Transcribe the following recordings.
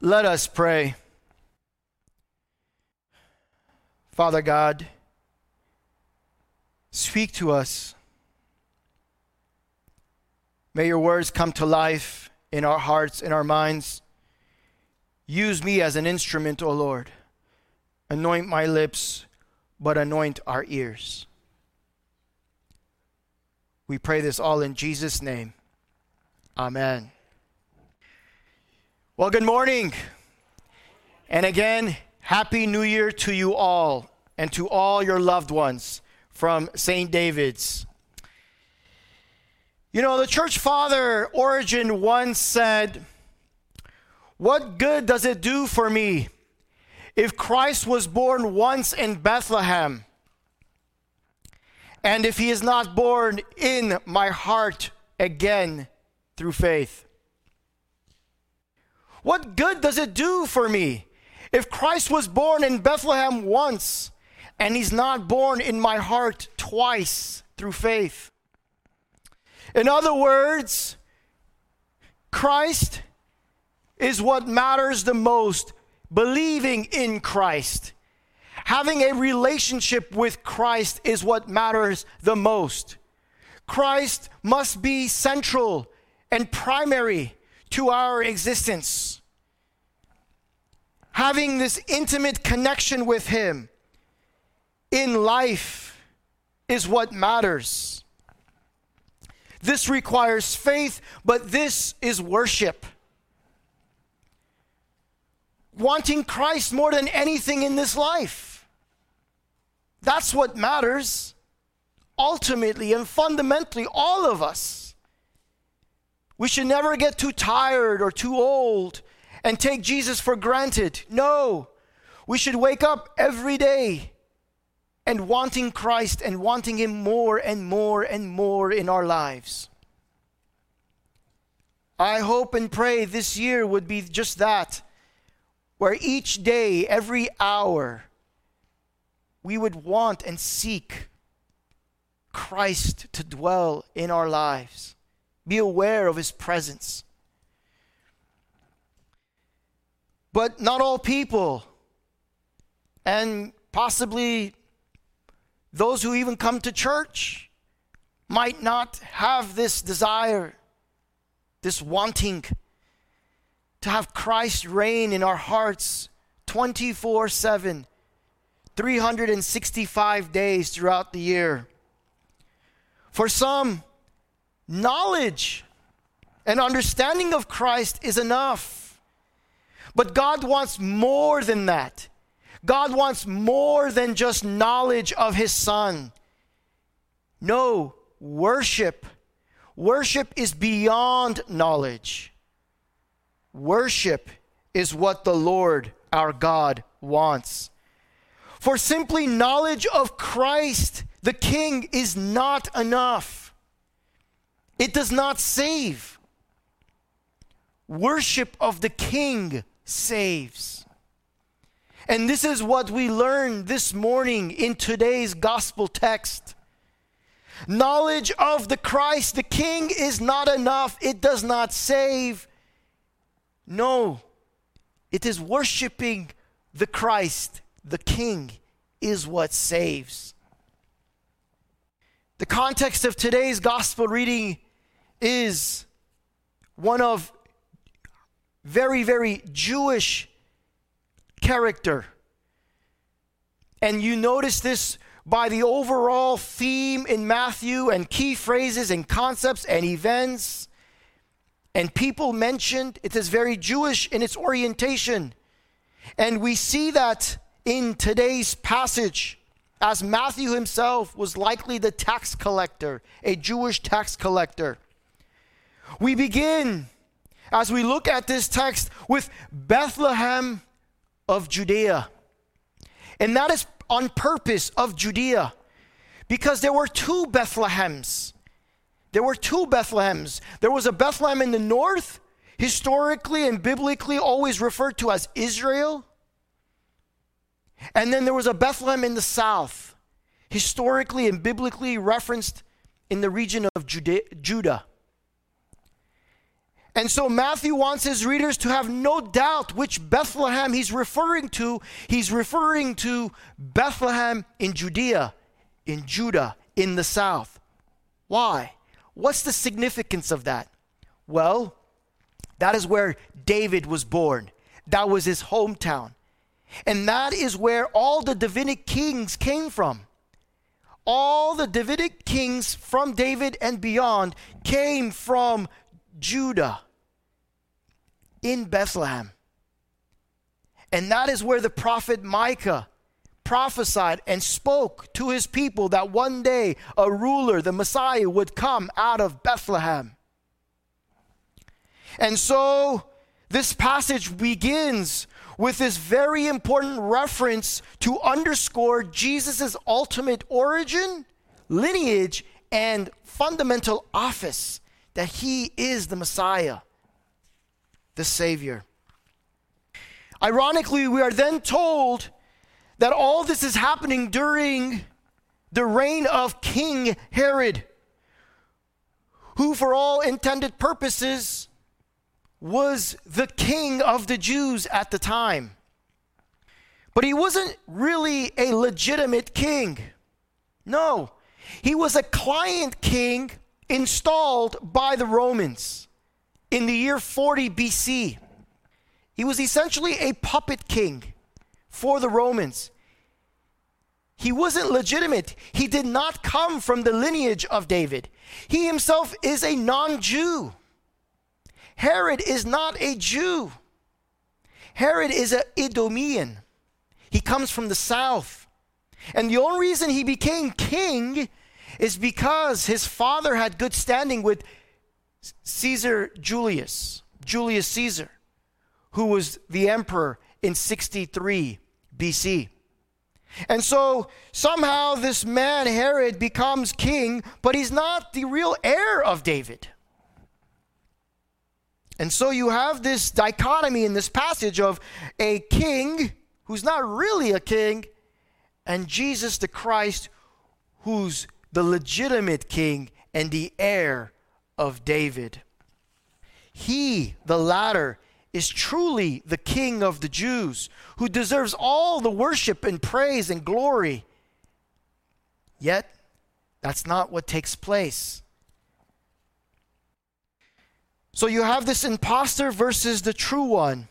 Let us pray. Father God, speak to us. May your words come to life in our hearts, in our minds. Use me as an instrument, O Lord. Anoint my lips, but anoint our ears. We pray this all in Jesus' name. Amen. Well, good morning. And again, Happy New Year to you all and to all your loved ones from St. David's. You know, the church father Origen once said, What good does it do for me if Christ was born once in Bethlehem and if he is not born in my heart again through faith? What good does it do for me if Christ was born in Bethlehem once and he's not born in my heart twice through faith? In other words, Christ is what matters the most. Believing in Christ, having a relationship with Christ is what matters the most. Christ must be central and primary to our existence. Having this intimate connection with Him in life is what matters. This requires faith, but this is worship. Wanting Christ more than anything in this life. That's what matters ultimately and fundamentally, all of us. We should never get too tired or too old and take Jesus for granted. No, we should wake up every day and wanting Christ and wanting Him more and more and more in our lives. I hope and pray this year would be just that, where each day, every hour, we would want and seek Christ to dwell in our lives. Be aware of his presence. But not all people, and possibly those who even come to church, might not have this desire, this wanting to have Christ reign in our hearts 24 7, 365 days throughout the year. For some, knowledge and understanding of Christ is enough. But God wants more than that. God wants more than just knowledge of His Son. No, worship. Worship is beyond knowledge. Worship is what the Lord our God wants. For simply knowledge of Christ, the King, is not enough. It does not save. Worship of the King saves. And this is what we learned this morning in today's gospel text. Knowledge of the Christ, the King, is not enough. It does not save. No, it is worshiping the Christ, the King, is what saves. The context of today's gospel reading is one of very, very Jewish character. And you notice this by the overall theme in Matthew and key phrases and concepts and events and people mentioned. It is very Jewish in its orientation. And we see that in today's passage, as Matthew himself was likely the tax collector, a Jewish tax collector. We begin as we look at this text with Bethlehem of Judea. And that is on purpose of Judea because there were two Bethlehems. There were two Bethlehems. There was a Bethlehem in the north, historically and biblically always referred to as Israel. And then there was a Bethlehem in the south, historically and biblically referenced in the region of Judah. And so Matthew wants his readers to have no doubt which Bethlehem he's referring to. He's referring to Bethlehem in Judea, in Judah, in the south. Why? What's the significance of that? Well, that is where David was born. That was his hometown. And that is where all the Davidic kings came from. All the Davidic kings from David and beyond came from Judah in Bethlehem. And that is where the prophet Micah prophesied and spoke to his people that one day a ruler, the Messiah, would come out of Bethlehem. And so this passage begins with this very important reference to underscore Jesus' ultimate origin, lineage, and fundamental office that he is the Messiah, the Savior. Ironically, we are then told that all this is happening during the reign of King Herod, who, for all intended purposes, was the king of the Jews at the time. But he wasn't really a legitimate king. No, he was a client king installed by the Romans in the year 40 BC. He was essentially a puppet king for the Romans. He wasn't legitimate. He did not come from the lineage of David. He himself is a non Jew. Herod is not a Jew. Herod is an Idumean. He comes from the south. And the only reason he became king is because his father had good standing with Caesar Julius, Julius Caesar, who was the emperor in 63 BC. And so somehow this man, Herod, becomes king, but he's not the real heir of David. And so you have this dichotomy in this passage of a king who's not really a king and Jesus the Christ who's the legitimate king and the heir of David. He, the latter, is truly the king of the Jews who deserves all the worship and praise and glory. Yet, that's not what takes place. So you have this impostor versus the true one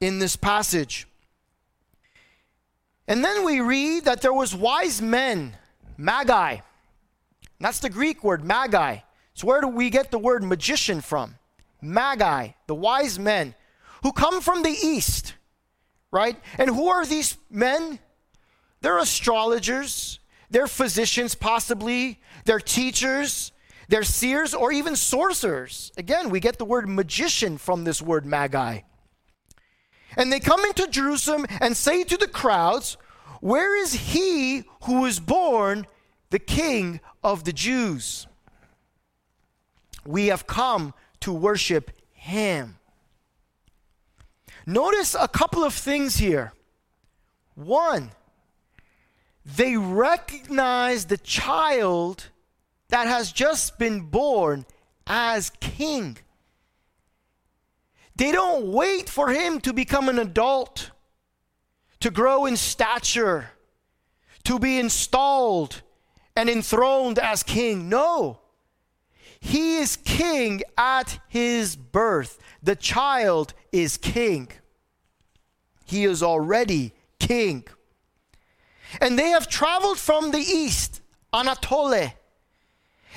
in this passage. And then we read that there was wise men, magi. That's the Greek word, magi. So where do we get the word magician from? Magi, the wise men who come from the east, right? And who are these men? They're astrologers, they're physicians, possibly, they're teachers, they're seers or even sorcerers. Again, we get the word magician from this word magi. And they come into Jerusalem and say to the crowds, Where is he who was born the king of the Jews? We have come to worship him. Notice a couple of things here. One, they recognize the child that has just been born as king. They don't wait for him to become an adult, to grow in stature, to be installed and enthroned as king. No. He is king at his birth. The child is king. He is already king. And they have traveled from the east, Anatole,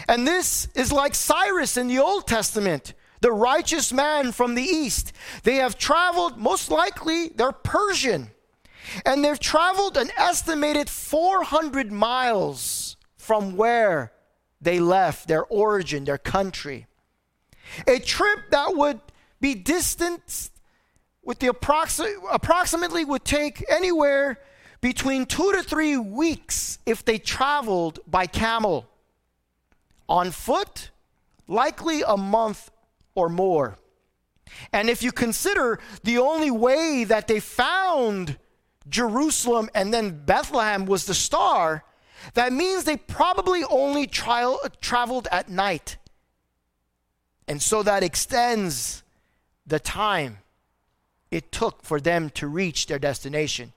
and this is like Cyrus in the Old Testament, the righteous man from the east. They have traveled, most likely, they're Persian. And they've traveled an estimated 400 miles from where they left, their origin, their country. A trip that would be distanced with the approxi- approximately would take anywhere between two to three weeks if they traveled by camel. On foot, likely a month or more. And if you consider the only way that they found Jerusalem and then Bethlehem was the star, that means they probably only tra- traveled at night. And so that extends the time it took for them to reach their destination.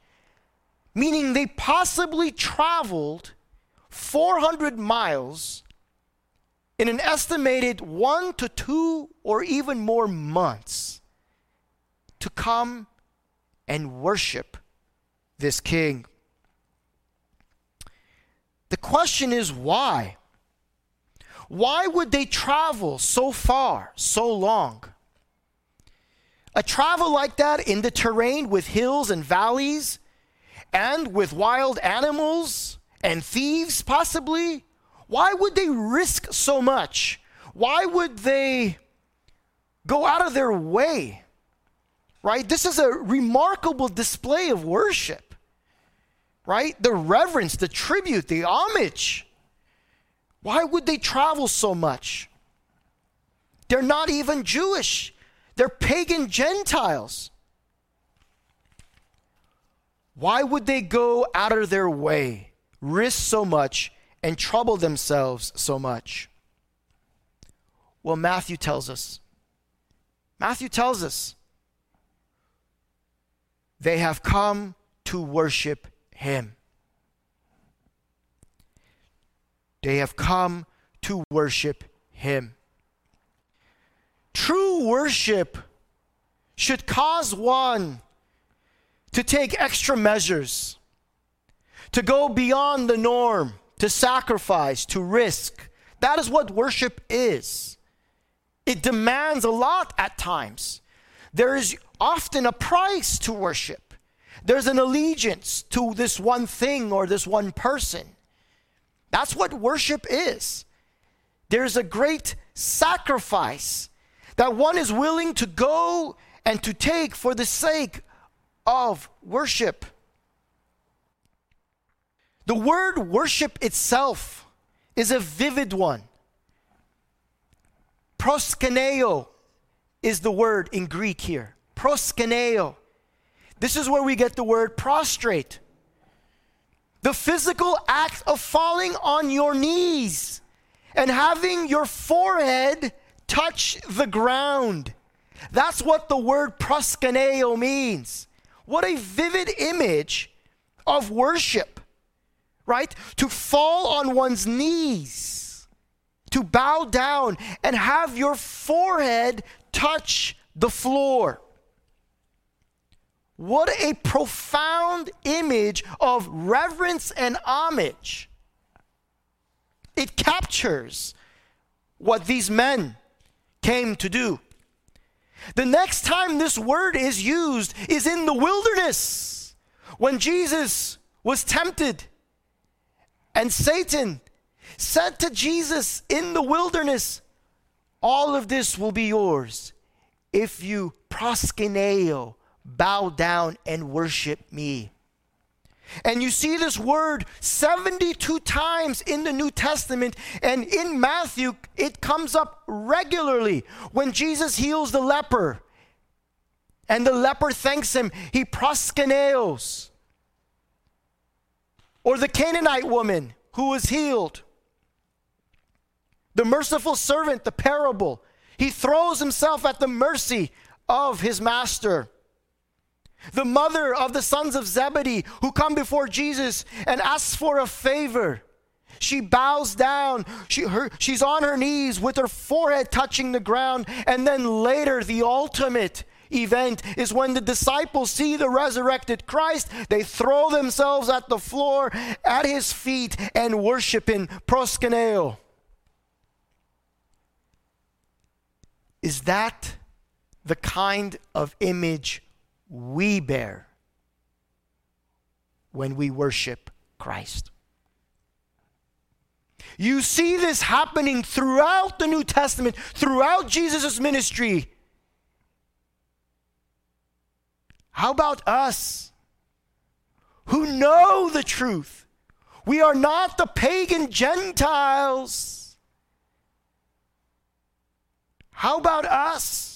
Meaning they possibly traveled 400 miles in an estimated one to two or even more months to come and worship this king. The question is why? Why would they travel so far, so long? A travel like that in the terrain with hills and valleys and with wild animals and thieves, possibly? Why would they risk so much? Why would they go out of their way? Right? This is a remarkable display of worship. Right? The reverence, the tribute, the homage. Why would they travel so much? They're not even Jewish. They're pagan Gentiles. Why would they go out of their way, risk so much, and trouble themselves so much? Well, Matthew tells us. Matthew tells us they have come to worship him. They have come to worship him. True worship should cause one to take extra measures, to go beyond the norm, to sacrifice, to risk. That is what worship is. It demands a lot at times. There is often a price to worship. There's an allegiance to this one thing or this one person. That's what worship is. There's a great sacrifice that one is willing to go and to take for the sake of worship. The word worship itself is a vivid one. Proskuneo is the word in Greek here. Proskuneo. This is where we get the word prostrate. The physical act of falling on your knees and having your forehead touch the ground. That's what the word proskuneo means. What a vivid image of worship, right? To fall on one's knees, to bow down and have your forehead touch the floor. What a profound image of reverence and homage. It captures what these men came to do. The next time this word is used is in the wilderness when Jesus was tempted and Satan said to Jesus in the wilderness, All of this will be yours if you proskuneo, bow down and worship me. And you see this word 72 times in the New Testament. And in Matthew, it comes up regularly when Jesus heals the leper. And the leper thanks him, he proskuneos. Or the Canaanite woman who was healed. The merciful servant, the parable. He throws himself at the mercy of his master the mother of the sons of Zebedee who come before Jesus and asks for a favor. She bows down. She, her, she's on her knees with her forehead touching the ground. And then later, the ultimate event is when the disciples see the resurrected Christ, they throw themselves at the floor at his feet and worship in proskuneo. Is that the kind of image we bear when we worship Christ. You see this happening throughout the New Testament, throughout Jesus' ministry. How about us who know the truth? We are not the pagan Gentiles. How about us?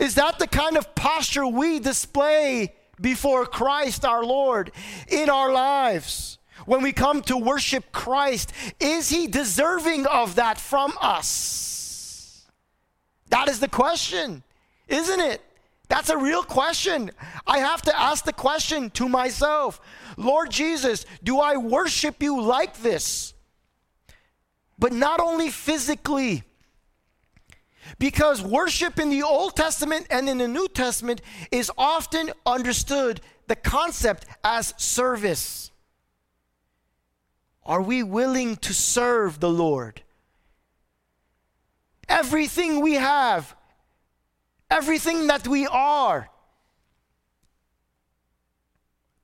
Is that the kind of posture we display before Christ our Lord in our lives? When we come to worship Christ, is He deserving of that from us? That is the question, isn't it? That's a real question. I have to ask the question to myself Lord Jesus, do I worship you like this? But not only physically, because worship in the Old Testament and in the New Testament is often understood the concept as service. Are we willing to serve the Lord? Everything we have, everything that we are,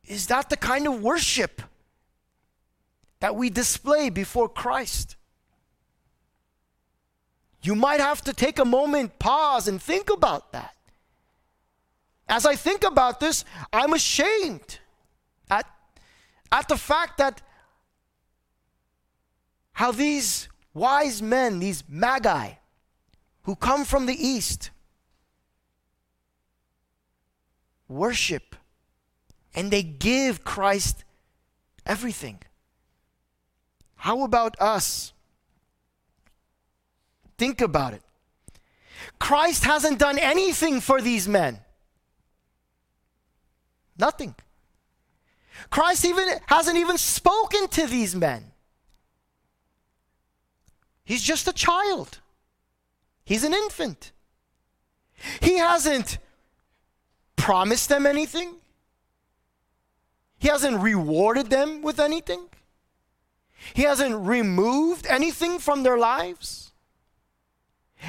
is that the kind of worship that we display before Christ? You might have to take a moment, pause, and think about that. As I think about this, I'm ashamed at, at the fact that how these wise men, these magi, who come from the east, worship and they give Christ everything. How about us? Think about it. Christ hasn't done anything for these men. Nothing. Christ even hasn't even spoken to these men. He's just a child. He's an infant. He hasn't promised them anything. He hasn't rewarded them with anything. He hasn't removed anything from their lives.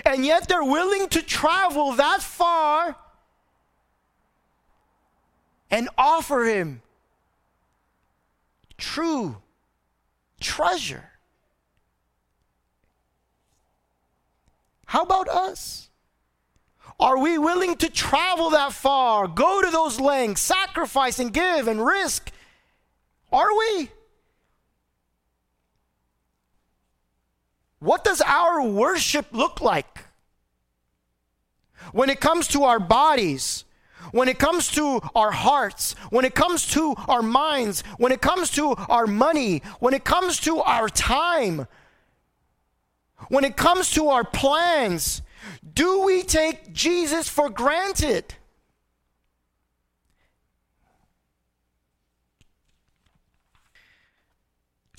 And yet they're willing to travel that far and offer him true treasure. How about us? Are we willing to travel that far, go to those lengths, sacrifice and give and risk? Are we? What does our worship look like? When it comes to our bodies, when it comes to our hearts, when it comes to our minds, when it comes to our money, when it comes to our time, when it comes to our plans, do we take Jesus for granted?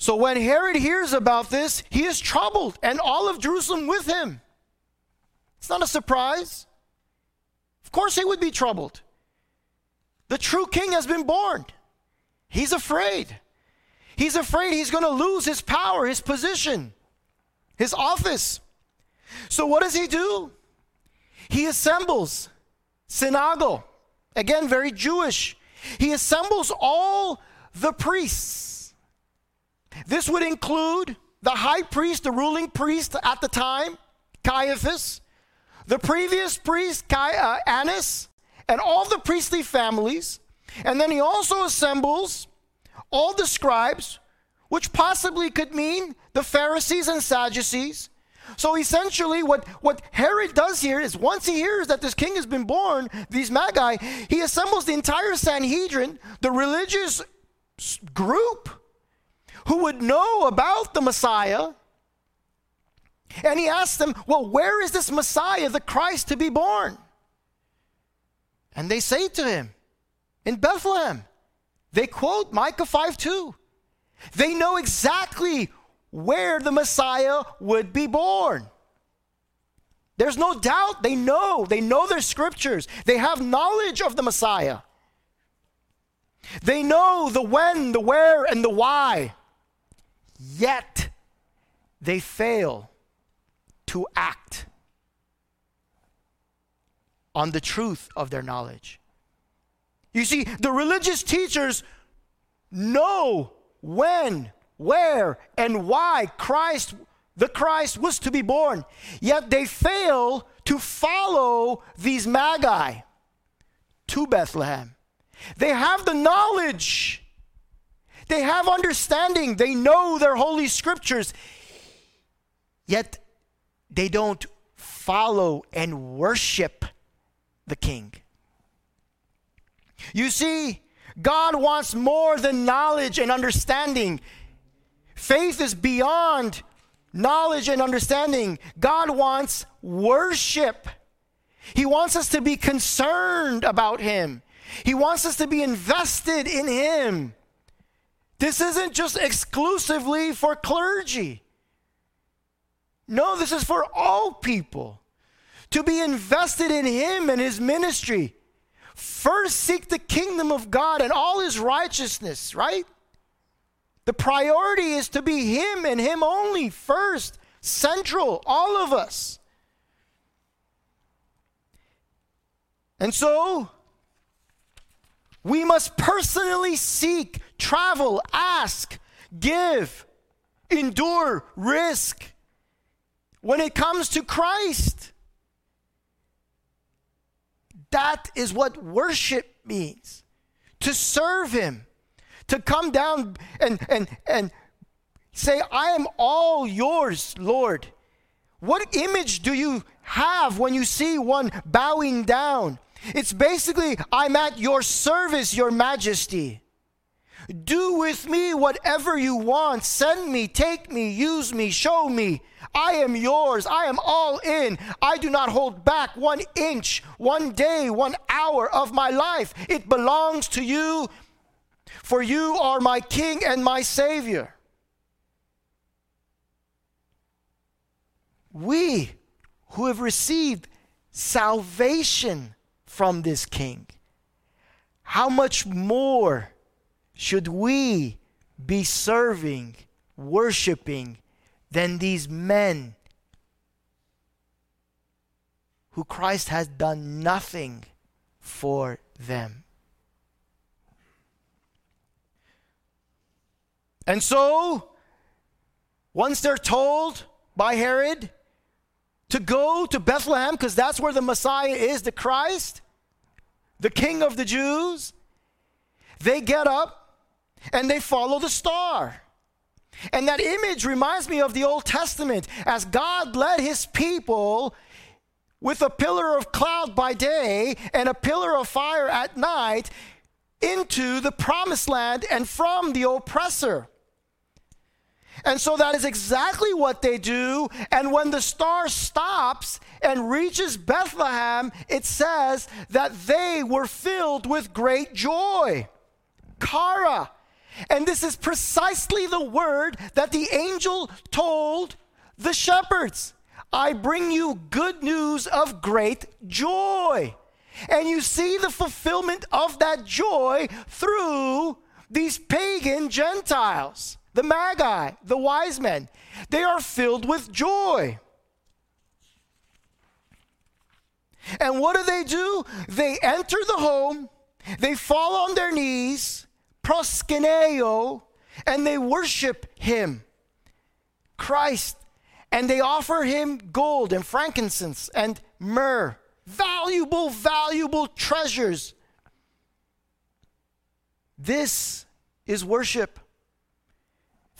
So when Herod hears about this, he is troubled, and all of Jerusalem with him. It's not a surprise. Of course, he would be troubled. The true king has been born. He's afraid. He's afraid he's going to lose his power, his position, his office. So, what does he do? He assembles synagogue, again, very Jewish. He assembles all the priests this would include the high priest, the ruling priest at the time, Caiaphas, the previous priest, uh, Annas, and all the priestly families. And then he also assembles all the scribes, which possibly could mean the Pharisees and Sadducees. So essentially, what, what Herod does here is once he hears that this king has been born, these magi, he assembles the entire Sanhedrin, the religious group who would know about the Messiah. And he asked them, Well, where is this Messiah, the Christ, to be born? And they say to him, In Bethlehem. They quote Micah 5 2. They know exactly where the Messiah would be born. There's no doubt they know. They know their scriptures. They have knowledge of the Messiah. They know the when, the where, and the why yet they fail to act on the truth of their knowledge. You see, the religious teachers know when, where, and why Christ, the Christ, was to be born, yet they fail to follow these magi to Bethlehem. They have the knowledge they have understanding, they know their holy scriptures, yet they don't follow and worship the king. You see, God wants more than knowledge and understanding. Faith is beyond knowledge and understanding. God wants worship. He wants us to be concerned about Him. He wants us to be invested in Him. This isn't just exclusively for clergy. No, this is for all people. To be invested in Him and His ministry. First, seek the kingdom of God and all His righteousness, right? The priority is to be Him and Him only, first, central, all of us. And so, we must personally seek, travel, ask, give, endure, risk when it comes to Christ. That is what worship means to serve Him, to come down and, and, and say, I am all yours, Lord. What image do you have when you see one bowing down? It's basically, I'm at your service, your majesty. Do with me whatever you want. Send me, take me, use me, show me. I am yours. I am all in. I do not hold back one inch, one day, one hour of my life. It belongs to you, for you are my King and my Savior. We who have received salvation from this king. How much more should we be serving, worshiping than these men who Christ has done nothing for them? And so, once they're told by Herod to go to Bethlehem, because that's where the Messiah is, the Christ, the king of the Jews, they get up and they follow the star. And that image reminds me of the Old Testament as God led his people with a pillar of cloud by day and a pillar of fire at night into the promised land and from the oppressor. And so that is exactly what they do. And when the star stops and reaches Bethlehem, it says that they were filled with great joy. Chara. And this is precisely the word that the angel told the shepherds I bring you good news of great joy. And you see the fulfillment of that joy through these pagan Gentiles the Magi, the wise men. They are filled with joy. And what do they do? They enter the home, they fall on their knees, proskuneo, and they worship him, Christ, and they offer him gold and frankincense and myrrh, valuable, valuable treasures. This is worship.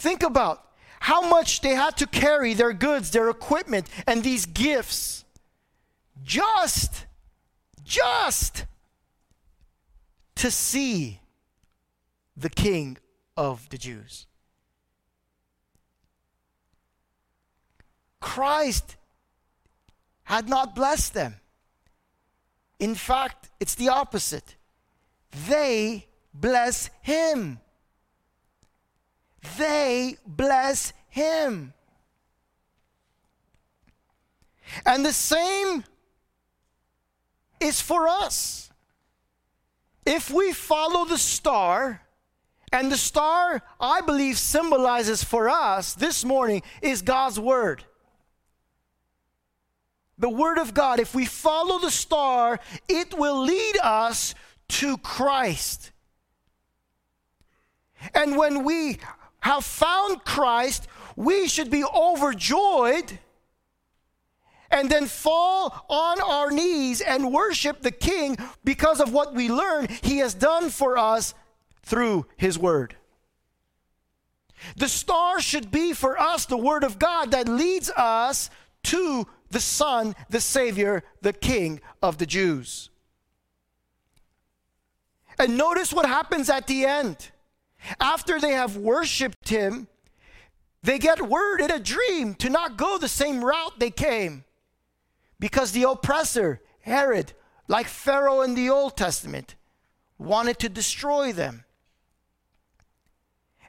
Think about how much they had to carry their goods, their equipment, and these gifts just, just to see the King of the Jews. Christ had not blessed them. In fact, it's the opposite. They bless him they bless him. And the same is for us. If we follow the star, and the star, I believe, symbolizes for us this morning is God's Word. The Word of God, if we follow the star, it will lead us to Christ. And when we have found Christ, we should be overjoyed and then fall on our knees and worship the King because of what we learn He has done for us through His Word. The star should be for us the Word of God that leads us to the Son, the Savior, the King of the Jews. And notice what happens at the end. After they have worshiped him, They get word in a dream to not go the same route they came because the oppressor, Herod, like Pharaoh in the Old Testament, wanted to destroy them.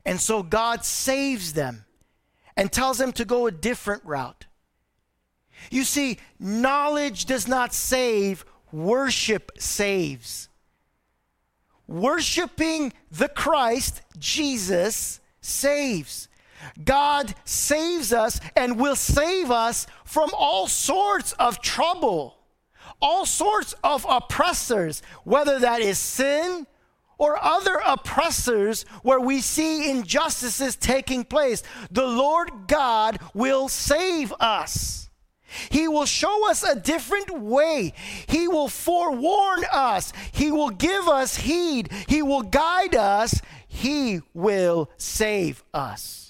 And so God saves them and tells them to go a different route. You see, knowledge does not save, worship saves. Worshiping the Christ, Jesus, saves. God saves us and will save us from all sorts of trouble, all sorts of oppressors, whether that is sin or other oppressors where we see injustices taking place. The Lord God will save us. He will show us a different way. He will forewarn us. He will give us heed. He will guide us. He will save us.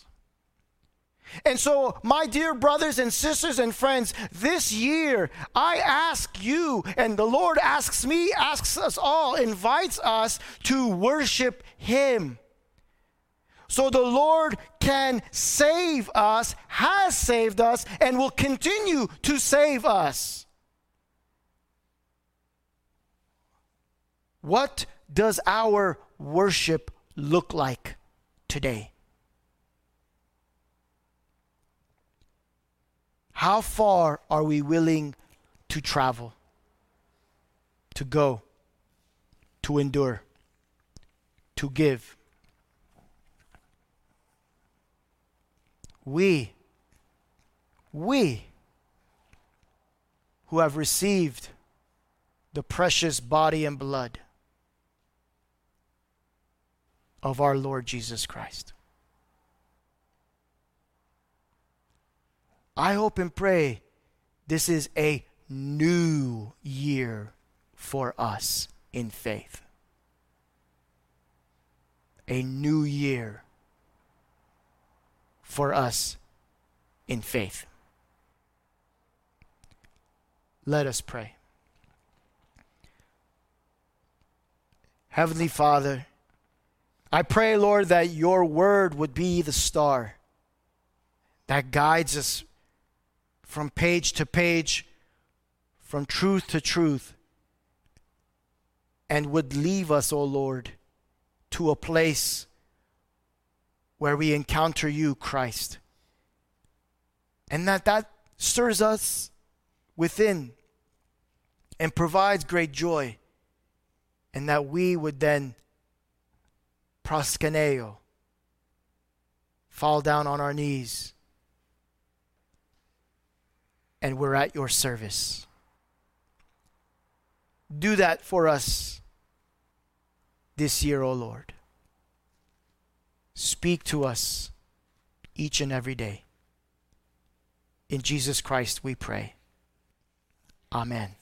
And so, my dear brothers and sisters and friends, this year I ask you, and the Lord asks me, asks us all, invites us to worship Him. So the Lord can save us, has saved us, and will continue to save us. What does our worship look like today? How far are we willing to travel, to go, to endure, to give? We, we who have received the precious body and blood of our Lord Jesus Christ. I hope and pray this is a new year for us in faith. A new year for us in faith. Let us pray. Heavenly Father, I pray, Lord, that your word would be the star that guides us from page to page, from truth to truth, and would leave us, O oh Lord, to a place where we encounter you, Christ. And that that stirs us within and provides great joy. And that we would then proskuneo, fall down on our knees and we're at your service. Do that for us this year, O oh Lord. Speak to us each and every day. In Jesus Christ we pray. Amen.